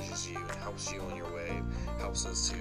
encourages you and helps you on your way, helps us to